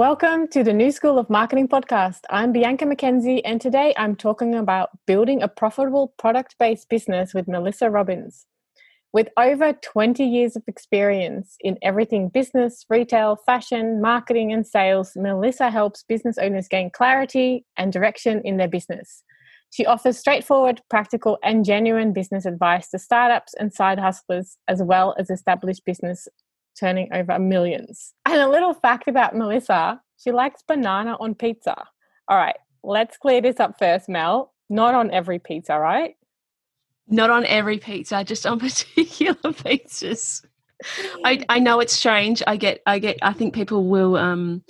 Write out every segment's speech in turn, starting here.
Welcome to the New School of Marketing podcast. I'm Bianca McKenzie, and today I'm talking about building a profitable product based business with Melissa Robbins. With over 20 years of experience in everything business, retail, fashion, marketing, and sales, Melissa helps business owners gain clarity and direction in their business. She offers straightforward, practical, and genuine business advice to startups and side hustlers, as well as established business turning over millions. And a little fact about Melissa she likes banana on pizza. All right, let's clear this up first, Mel. Not on every pizza, right? Not on every pizza, just on particular pizzas. I, I know it's strange. I get I get I think people will um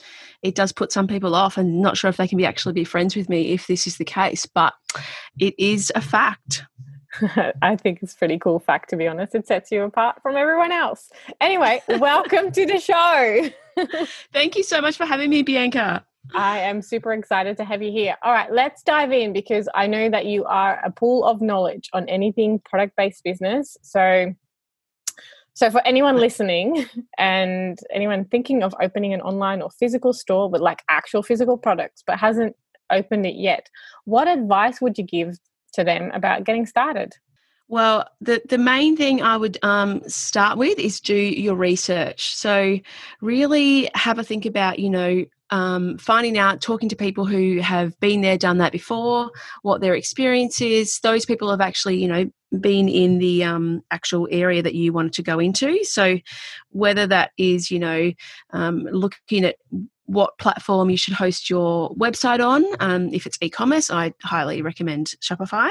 it does put some people off and not sure if they can be actually be friends with me if this is the case, but it is a fact. I think it's pretty cool fact to be honest. It sets you apart from everyone else. Anyway, welcome to the show. Thank you so much for having me, Bianca. I am super excited to have you here. All right, let's dive in because I know that you are a pool of knowledge on anything product-based business. So so for anyone listening and anyone thinking of opening an online or physical store with like actual physical products but hasn't opened it yet, what advice would you give to them about getting started? Well, the, the main thing I would um, start with is do your research. So, really have a think about, you know, um, finding out, talking to people who have been there, done that before, what their experience is. Those people have actually, you know, been in the um, actual area that you wanted to go into. So, whether that is, you know, um, looking at what platform you should host your website on. Um, if it's e commerce, I highly recommend Shopify.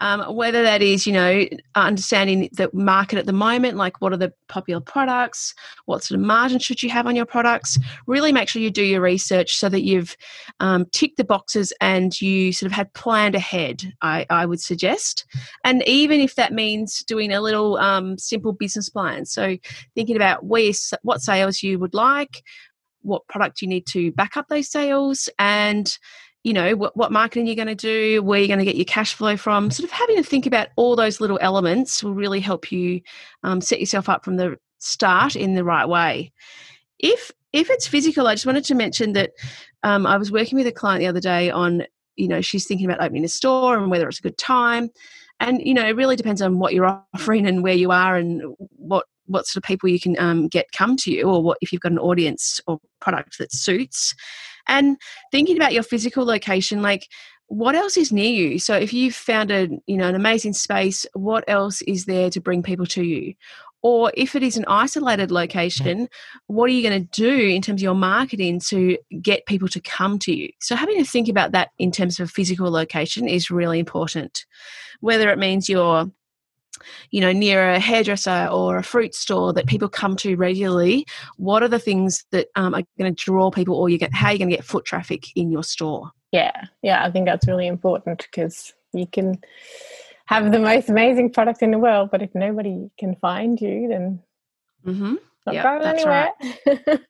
Um, whether that is, you know, understanding the market at the moment, like what are the popular products, what sort of margin should you have on your products. Really make sure you do your research so that you've um, ticked the boxes and you sort of had planned ahead, I, I would suggest. And even if that means doing a little um, simple business plan. So thinking about where, what sales you would like, what product you need to back up those sales and you know what, what marketing you're going to do where you're going to get your cash flow from. Sort of having to think about all those little elements will really help you um, set yourself up from the start in the right way. If if it's physical i just wanted to mention that um, i was working with a client the other day on you know she's thinking about opening a store and whether it's a good time. And you know it really depends on what you're offering and where you are and what what sort of people you can um, get come to you or what if you've got an audience or product that suits. And thinking about your physical location like what else is near you? So if you've found a you know an amazing space what else is there to bring people to you? Or if it is an isolated location what are you going to do in terms of your marketing to get people to come to you? So having to think about that in terms of physical location is really important. Whether it means you're you know near a hairdresser or a fruit store that people come to regularly what are the things that um, are going to draw people or you get how are you going to get foot traffic in your store yeah yeah i think that's really important because you can have the most amazing product in the world but if nobody can find you then mm-hmm. not yep, going anywhere right.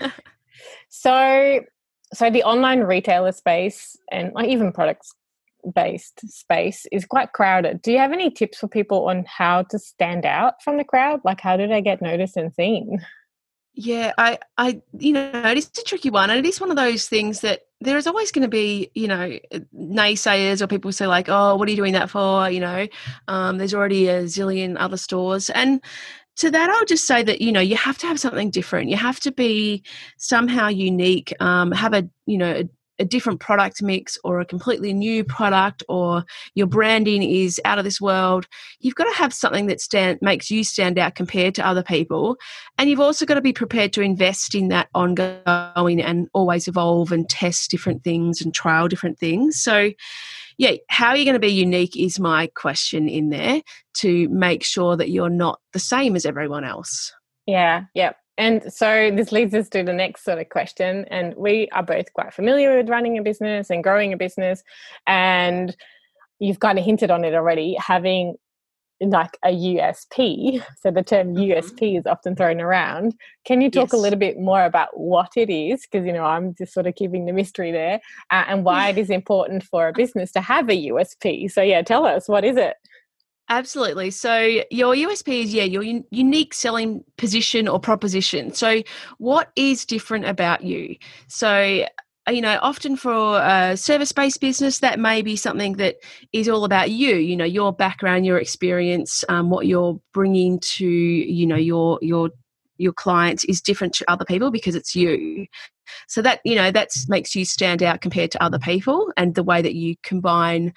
so so the online retailer space and even products based space is quite crowded. Do you have any tips for people on how to stand out from the crowd? Like how do they get noticed and seen? Yeah, I, I, you know, it is a tricky one, and it is one of those things that there is always going to be, you know, naysayers or people say like, "Oh, what are you doing that for?" You know, um, there's already a zillion other stores, and to that, I'll just say that you know you have to have something different. You have to be somehow unique. Um, have a you know a different product mix or a completely new product or your branding is out of this world you've got to have something that stand makes you stand out compared to other people. And you've also got to be prepared to invest in that ongoing and always evolve and test different things and trial different things. So yeah how are you going to be unique is my question in there to make sure that you're not the same as everyone else. Yeah, yeah. And so this leads us to the next sort of question. And we are both quite familiar with running a business and growing a business. And you've kind of hinted on it already, having like a USP. So the term mm-hmm. USP is often thrown around. Can you talk yes. a little bit more about what it is? Because, you know, I'm just sort of keeping the mystery there uh, and why it is important for a business to have a USP. So, yeah, tell us, what is it? Absolutely. So your USP is yeah your un- unique selling position or proposition. So what is different about you? So you know often for a service-based business that may be something that is all about you you know your background your experience um, what you're bringing to you know your your your clients is different to other people because it's you so that you know that makes you stand out compared to other people and the way that you combine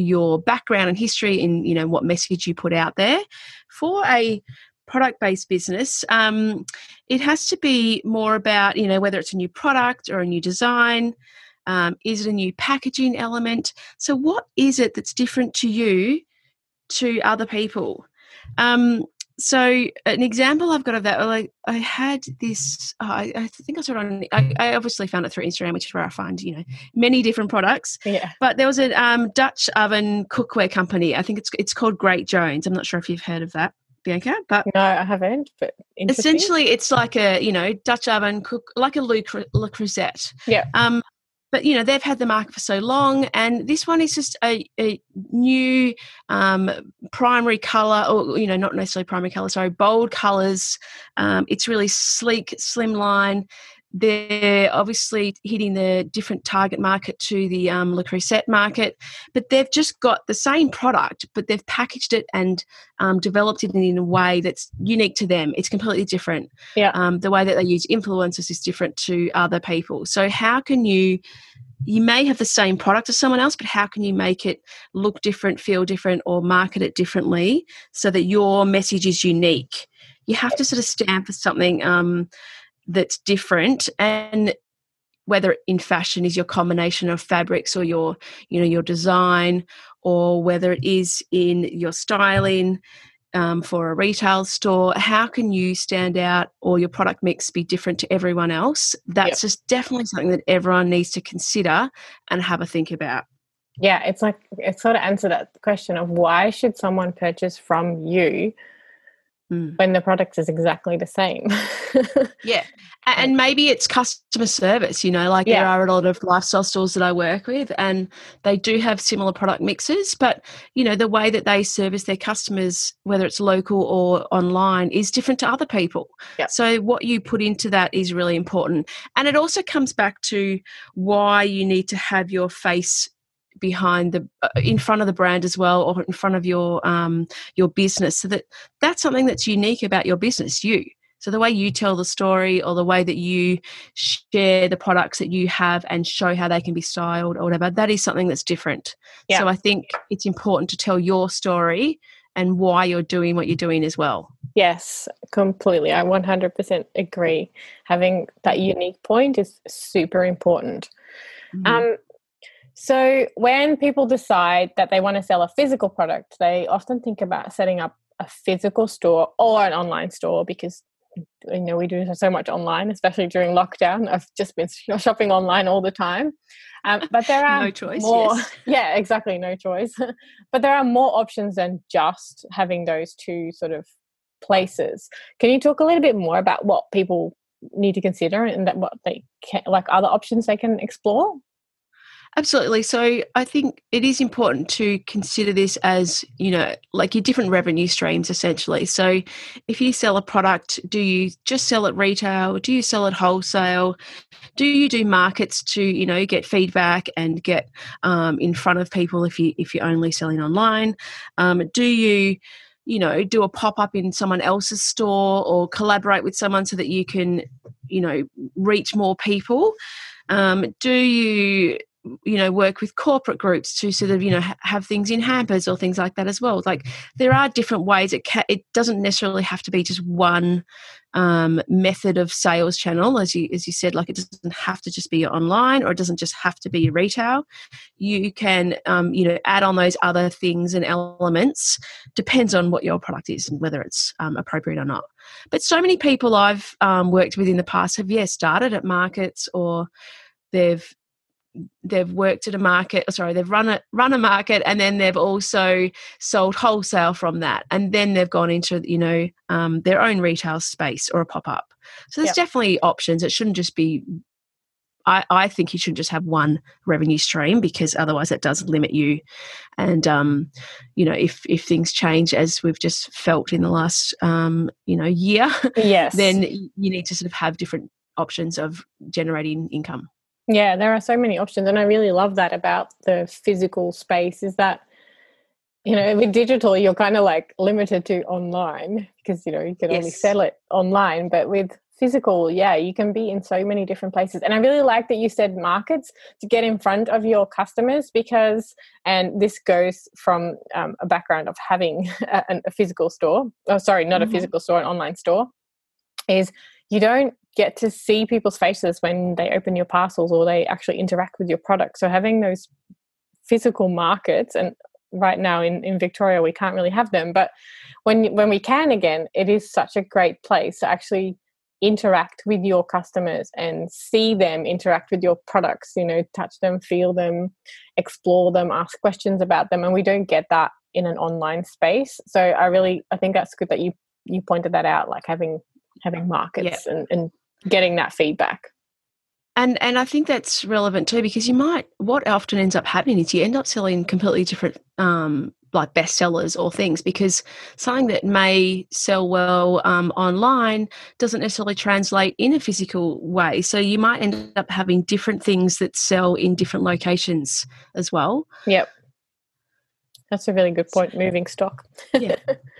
your background and history in you know what message you put out there. For a product based business um, it has to be more about you know whether it's a new product or a new design um, is it a new packaging element? So what is it that's different to you to other people? Um, so an example I've got of that, like I had this, oh, I, I, think I saw it on, I, I, obviously found it through Instagram, which is where I find, you know, many different products. Yeah. But there was a um, Dutch oven cookware company. I think it's it's called Great Jones. I'm not sure if you've heard of that. Bianca, but no, I haven't. But essentially, it's like a you know Dutch oven cook, like a Le, Le Creuset. Yeah. Um, but you know they've had the market for so long and this one is just a, a new um, primary color or you know not necessarily primary color sorry bold colors um, it's really sleek slimline they're obviously hitting the different target market to the um, Creuset market, but they've just got the same product, but they've packaged it and um, developed it in a way that's unique to them. It's completely different. Yeah. Um, the way that they use influencers is different to other people. So how can you? You may have the same product as someone else, but how can you make it look different, feel different, or market it differently so that your message is unique? You have to sort of stand for something. Um, that's different and whether in fashion is your combination of fabrics or your you know your design or whether it is in your styling um, for a retail store how can you stand out or your product mix be different to everyone else that's yep. just definitely something that everyone needs to consider and have a think about yeah it's like it sort of answer that question of why should someone purchase from you mm. when the product is exactly the same. yeah. And maybe it's customer service, you know, like yeah. there are a lot of lifestyle stores that I work with and they do have similar product mixes, but you know, the way that they service their customers, whether it's local or online, is different to other people. Yeah. So what you put into that is really important. And it also comes back to why you need to have your face behind the uh, in front of the brand as well or in front of your um, your business. So that that's something that's unique about your business you. So the way you tell the story or the way that you share the products that you have and show how they can be styled or whatever that is something that's different. Yeah. so i think it's important to tell your story and why you're doing what you're doing as well. Yes completely. I 100% agree. Having that unique point is super important. Mm-hmm. um, so, when people decide that they want to sell a physical product, they often think about setting up a physical store or an online store because you know we do so much online, especially during lockdown. I've just been shopping online all the time, um, but there are no choice. More, yes. Yeah, exactly, no choice. but there are more options than just having those two sort of places. Can you talk a little bit more about what people need to consider and that what they can, like other options they can explore? Absolutely. So I think it is important to consider this as, you know, like your different revenue streams essentially. So if you sell a product, do you just sell it retail? Do you sell it wholesale? Do you do markets to, you know, get feedback and get um, in front of people if you if you're only selling online? Um, do you you know do a pop-up in someone else's store or collaborate with someone so that you can you know reach more people um, do you you know work with corporate groups to sort of you know have things in hampers or things like that as well. Like there are different ways it ca- it doesn't necessarily have to be just one um, method of sales channel as you as you said like it doesn't have to just be online or it doesn't just have to be retail. You can um, you know add on those other things and elements. Depends on what your product is and whether it's um, appropriate or not. But so many people i've um, worked with in the past have yeah started at markets or they've they've worked at a market sorry they've run a run a market and then they've also sold wholesale from that and then they've gone into you know um, their own retail space or a pop-up. So there's yep. definitely options. It shouldn't just be I, I think you shouldn't just have one revenue stream because otherwise it does limit you. And um, you know if if things change as we've just felt in the last um, you know year yes. then you need to sort of have different options of generating income yeah, there are so many options. And I really love that about the physical space is that, you know, with digital, you're kind of like limited to online because, you know, you can yes. only sell it online. But with physical, yeah, you can be in so many different places. And I really like that you said markets to get in front of your customers because, and this goes from um, a background of having a, a, physical store. Oh, sorry, not mm-hmm. a physical store, an online store. Is you don't get to see people's faces when they open your parcels or they actually interact with your product. So having those physical markets and right now in, in Victoria we can't really have them, but when when we can again, it is such a great place to actually interact with your customers and see them interact with your products, you know, touch them, feel them, explore them, ask questions about them. And we don't get that in an online space. So I really I think that's good that you you pointed that out, like having having markets and, and getting that feedback. And and I think that's relevant too because you might what often ends up happening is you end up selling completely different um, like bestsellers or things because something that may sell well um, online doesn't necessarily translate in a physical way. So you might end up having different things that sell in different locations as well. Yep. That's a really good point. Moving stock. yeah,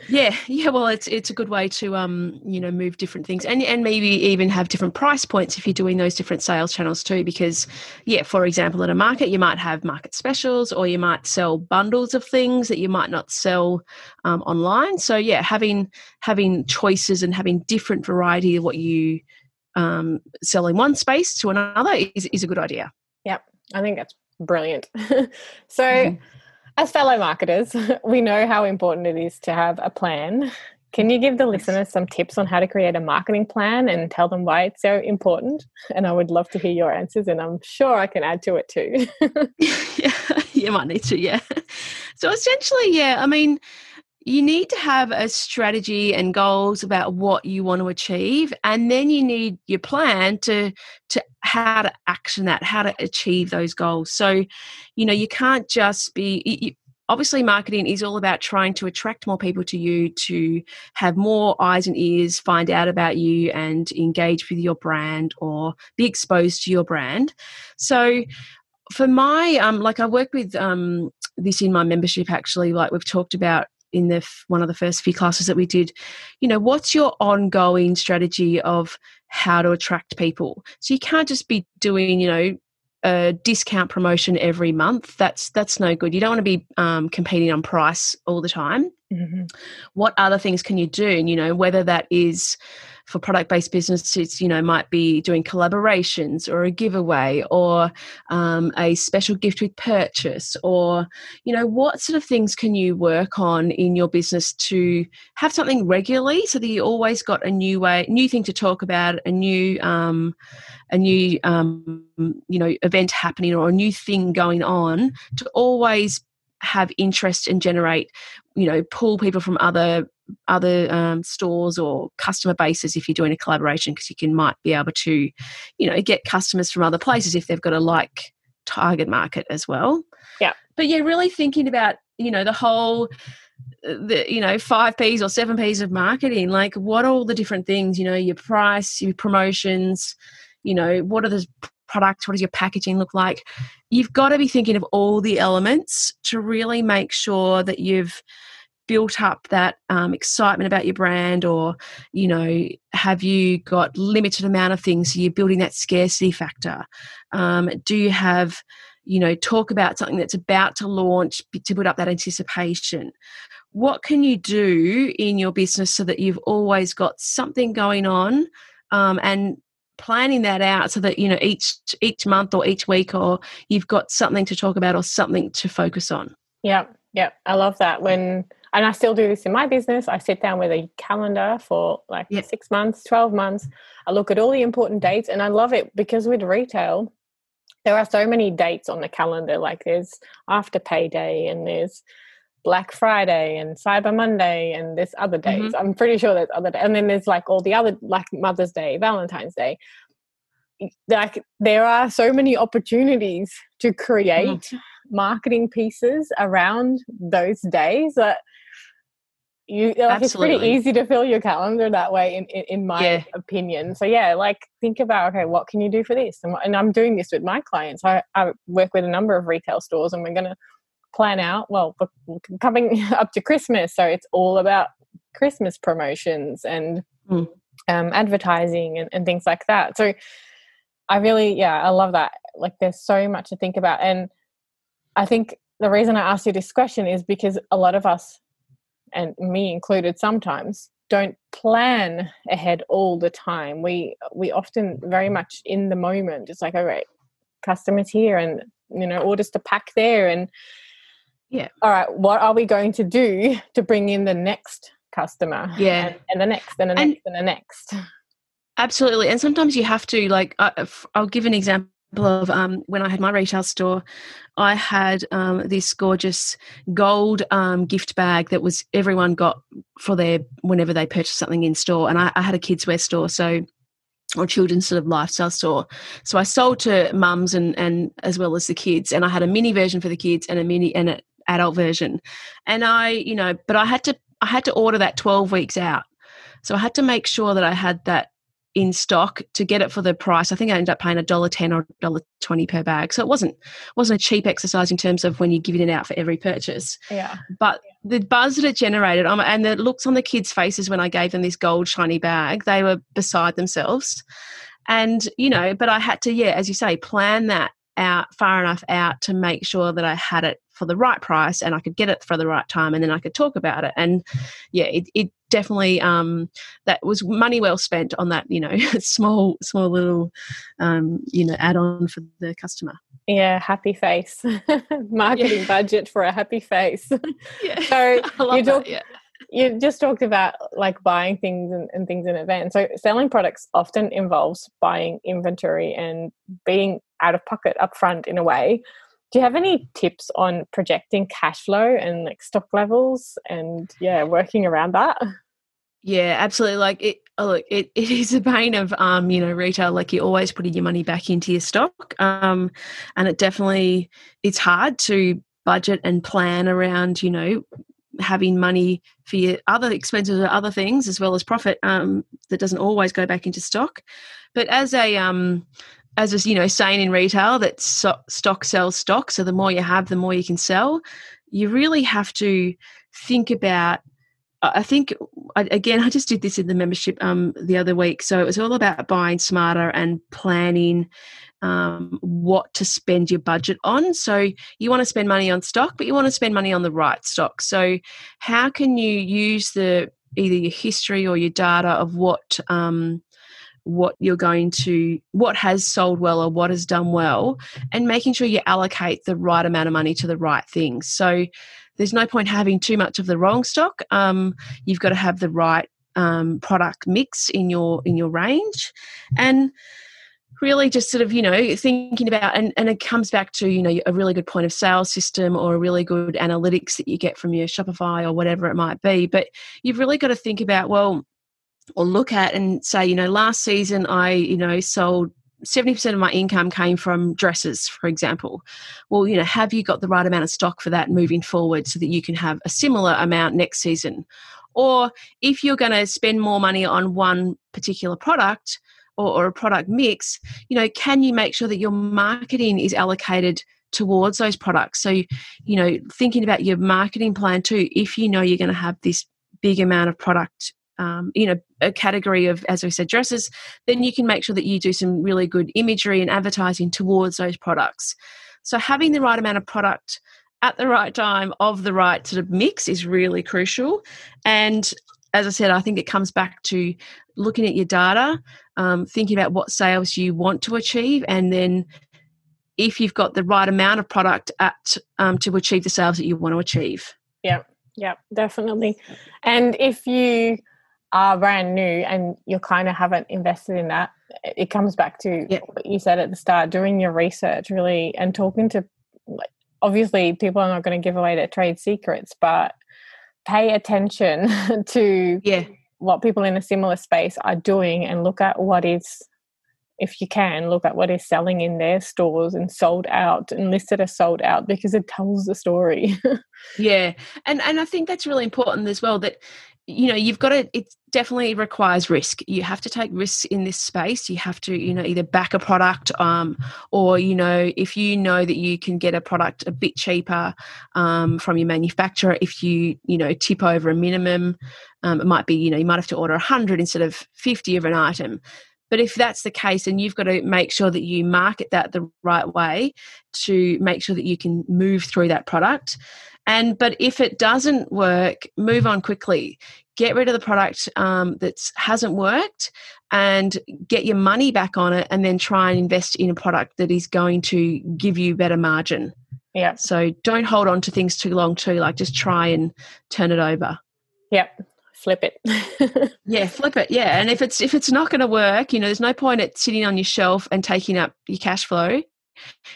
yeah, yeah. Well, it's it's a good way to um you know move different things and and maybe even have different price points if you're doing those different sales channels too. Because yeah, for example, at a market you might have market specials or you might sell bundles of things that you might not sell um, online. So yeah, having having choices and having different variety of what you um, sell in one space to another is is a good idea. Yep, I think that's brilliant. so. Mm-hmm as fellow marketers, we know how important it is to have a plan. Can you give the listeners some tips on how to create a marketing plan and tell them why it's so important? And I would love to hear your answers, and I'm sure I can add to it too. yeah, you might need to, yeah. So essentially, yeah, I mean, you need to have a strategy and goals about what you want to achieve and then you need your plan to to how to action that how to achieve those goals. So you know you can't just be you, obviously marketing is all about trying to attract more people to you to have more eyes and ears find out about you and engage with your brand or be exposed to your brand. So for my um like i work with um this in my membership actually like we've talked about in the one of the first few classes that we did. You know what's your ongoing strategy of how to attract people. So you can't just be doing you know a discount promotion every month. That's that's no good. You don't want to be um, competing on price all the time. Mm-hmm. what other things can you do? And you know whether that is for product based businesses, you know, might be doing collaborations or a giveaway or um, a special gift with purchase or, you know, what sort of things can you work on in your business to have something regularly so that you always got a new way, new thing to talk about, a new, um, a new, um, you know, event happening or a new thing going on to always have interest and generate you know pull people from other other um, stores or customer bases if you're doing a collaboration because you can might be able to you know get customers from other places if they've got a like target market as well. Yeah. But yeah really thinking about you know the whole uh, the you know five p's or seven p's of marketing like what are all the different things you know your price your promotions you know what are the products what does your packaging look like? You've got to be thinking of all the elements to really make sure that you've built up that um, excitement about your brand or you know have you got limited amount of things so you're building that scarcity factor? Um, do you have you know talk about something that's about to launch to put up that anticipation? What can you do in your business so that you've always got something going on um, and planning that out so that you know each each month or each week or you've got something to talk about or something to focus on? Yeah yeah i love that. When and i still do this in my business i sit down with a calendar for like yep. six months 12 months i look at all the important dates and i love it because with retail there are so many dates on the calendar like there's after payday and there's Black Friday and Cyber Monday and there's other days. Mm-hmm. I'm pretty sure there's other days. And then there's like all the other like Mother's Day, Valentine's Day. Like there are so many opportunities to create mm-hmm. marketing pieces around those days that you like Absolutely. it's pretty easy to fill your calendar that way in, in, in my yeah. opinion. So yeah like think about okay what can you do for this? And, and i'm doing this with my clients. I, I work with a number of retail stores and we're going to plan out well coming up to christmas. So it's all about christmas promotions and mm. um, advertising and, and things like that. So i really yeah i love that. Like there's so much to think about. And i think the reason i asked you this question is because a lot of us and me included sometimes don't plan ahead all the time we we often very much in the moment it's like all right customers here and you know orders to pack there and yeah. All right. What are we going to do to bring in the next customer? Yeah. And, and the next, and the next, and, and the next. Absolutely. And sometimes you have to, like, uh, I'll give an example of um, when I had my retail store, I had um, this gorgeous gold um, gift bag that was everyone got for their whenever they purchased something in store. And I, I had a kids' wear store, so or children's sort of lifestyle store. So I sold to mums and and as well as the kids, and I had a mini version for the kids and a mini and an adult version. And I, you know, but I had to I had to order that 12 weeks out. So I had to make sure that I had that in stock to get it for the price. I think I ended up paying a dollar ten or dollar twenty per bag. So it wasn't wasn't a cheap exercise in terms of when you're giving it out for every purchase. Yeah. But the buzz that it generated, um, and the looks on the kids' faces when I gave them this gold shiny bag, they were beside themselves. And you know, but I had to, yeah, as you say, plan that out far enough out to make sure that I had it for the right price and I could get it for the right time and then I could talk about it. And yeah, it, it definitely um, that was money well spent on that, you know, small, small little, um, you know, add on for the customer. Yeah, happy face. Marketing yeah. budget for a happy face. Yeah. so you talk, that, yeah you just talked about like buying things and, and, things in advance. So selling products often involves buying inventory and being out of pocket upfront in a way. Do you have any tips on projecting cash flow and like stock levels and yeah, working around that? Yeah, absolutely. Like it, oh, look, it, it is a pain of um, you know, retail. Like you're always putting your money back into your stock, um, and it definitely it's hard to budget and plan around you know having money for your other expenses or other things as well as profit um, that doesn't always go back into stock but as a um, as a you know saying in retail that so- stock sells stock so the more you have the more you can sell you really have to think about I think again, I just did this in the membership um, the other week. So it was all about buying smarter and planning um, what to spend your budget on. So you want to spend money on stock, but you want to spend money on the right stock. So how can you use the either your history or your data of what um, what you're going to what has sold well or what has done well and making sure you allocate the right amount of money to the right things. So there's no point having too much of the wrong stock. Um, you've got to have the right um, product mix in your in your range. And really just sort of you know thinking about and, and it comes back to you know a really good point of sale system or a really good analytics that you get from your shopify or whatever it might be. But you've really got to think about well or look at and say you know last season i you know sold 70% of my income came from dresses for example well you know have you got the right amount of stock for that moving forward so that you can have a similar amount next season or if you're going to spend more money on one particular product or, or a product mix, you know, can you make sure that your marketing is allocated towards those products? So, you know, thinking about your marketing plan too, if you know you're going to have this big amount of product um, you know a category of as we said dresses then you can make sure that you do some really good imagery and advertising towards those products So having the right amount of product at the right time of the right sort of mix is really crucial. And as I said, I think it comes back to looking at your data, um, thinking about what sales you want to achieve, and then if you've got the right amount of product at um, to achieve the sales that you want to achieve. Yeah, yeah, definitely. And if you are brand new and you kind of haven't invested in that, it comes back to yeah. what you said at the start: doing your research really and talking to. Like, obviously, people are not going to give away their trade secrets, but pay attention to yeah what people in a similar space are doing and look at what is if you can look at what is selling in their stores and sold out and listed as sold out because it tells the story yeah and and i think that's really important as well that you know you've got to it definitely requires risk. You have to take risks in this space. You have to you know either back a product um, or you know if you know that you can get a product a bit cheaper um, from your manufacturer if you you know tip over a minimum um, it might be you know you might have to order 100 instead of 50 of an item. But if that's the case, and you've got to make sure that you market that the right way to make sure that you can move through that product. And but if it doesn't work, move on quickly. Get rid of the product um, that hasn't worked, and get your money back on it, and then try and invest in a product that is going to give you better margin. Yeah. So don't hold on to things too long too. Like just try and turn it over. Yep flip it yeah flip it yeah and if it's if it's not going to work you know there's no point at sitting on your shelf and taking up your cash flow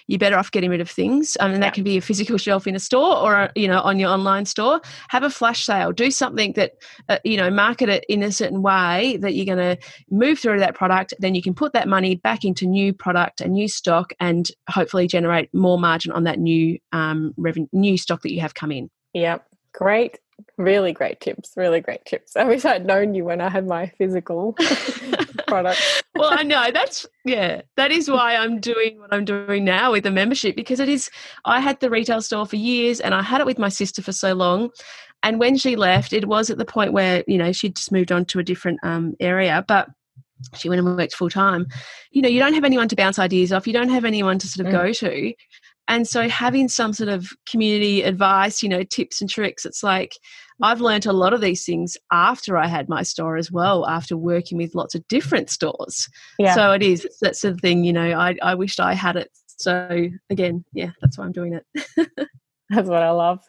you're better off getting rid of things. Um, and yeah. that can be a physical shelf in a store or you know on your online store. Have a flash sale. Do something that uh, you know market it in a certain way that you're going to move through that product. Then you can put that money back into new product and new stock and hopefully generate more margin on that new um, revenue new stock that you have come in. Yep. great really great tips really great tips. I wish i'd known you when i had my physical product. Well i know that's yeah that is why i'm doing what i'm doing now with the membership because it is i had the retail store for years and i had it with my sister for so long and when she left it was at the point where you know she'd just moved on to a different um, area but she went and worked full time. You know you don't have anyone to bounce ideas off you don't have anyone to sort of mm. go to and so having some sort of community advice you know tips and tricks it's like i've learned a lot of these things after i had my store as well after working with lots of different stores. Yeah. so it is that sort of thing you know i, I wished i had it. So again yeah that's why i'm doing it. That's what i love.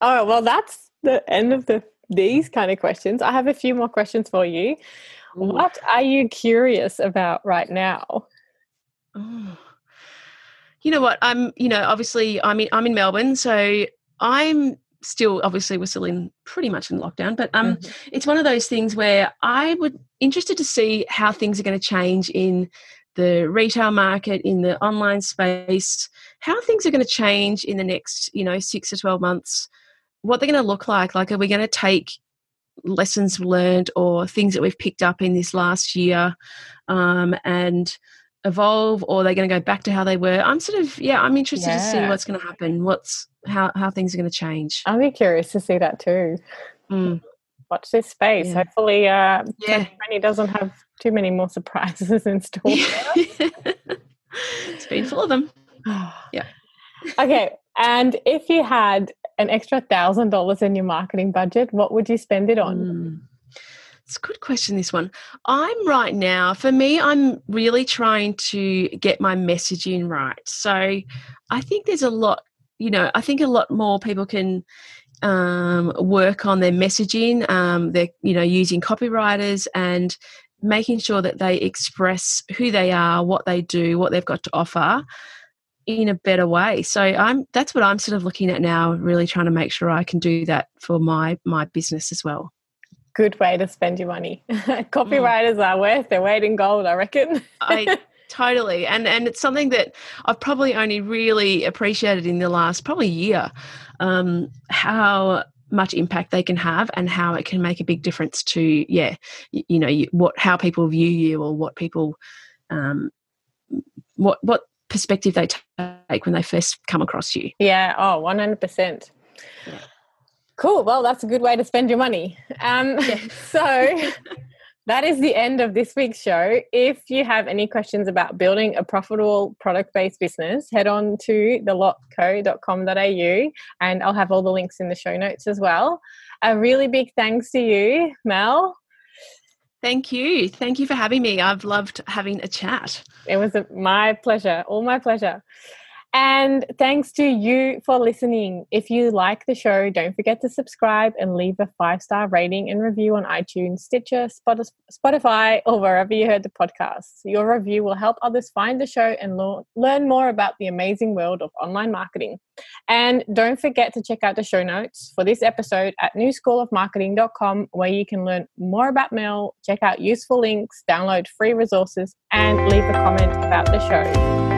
All right well that's the end of the these kind of questions. I have a few more questions for you. Ooh. what are you curious about right now? Oh you know what? I'm, you know, obviously I'm in, I'm in Melbourne, so I'm still obviously we're still in pretty much in lockdown but um mm-hmm. it's one of those things where i would interested to see how things are going to change in the retail market in the online space how things are going to change in the next you know 6 to 12 months what they're going to look like like are we going to take lessons learned or things that we've picked up in this last year um, and evolve or they're going to go back to how they were. I'm sort of yeah i'm interested yeah. to see what's going to happen what's how how things are going to change. I'll be curious to see that too. Mm. watch this space. Yeah. hopefully uh yeah. Doesn't have too many more surprises in store it's been full of them. Yeah. Okay and if you had an extra thousand dollars in your marketing budget what would you spend it on? Mm. It's a good question, this one. I'm right now, for me, I'm really trying to get my messaging right. So I think there's a lot, you know, I think a lot more people can um, work on their messaging. Um, they're, you know, using copywriters and making sure that they express who they are, what they do, what they've got to offer in a better way. So I'm that's what I'm sort of looking at now, really trying to make sure I can do that for my my business as well good way to spend your money. Copywriters mm. are worth their weight in gold, I reckon. I totally, and and it's something that I've probably only really appreciated in the last probably year. Um, how much impact they can have and how it can make a big difference to yeah you, you know you, what how people view you or what people um, what what perspective they take when they first come across you yeah oh 100% yeah. Cool. Well, that's a good way to spend your money. Um, yeah. so, that is the end of this week's show. If you have any questions about building a profitable product based business, head on to thelotco.com.au and I'll have all the links in the show notes as well. A really big thanks to you, Mel. Thank you. Thank you for having me. I've loved having a chat. It was a, my pleasure, all my pleasure. And thanks to you for listening. If you like the show, don't forget to subscribe and leave a five star rating and review on iTunes, Stitcher, Spotify, or wherever you heard the podcast. Your review will help others find the show and learn more about the amazing world of online marketing. And don't forget to check out the show notes for this episode at newschoolofmarketing.com, where you can learn more about Mel, check out useful links, download free resources, and leave a comment about the show.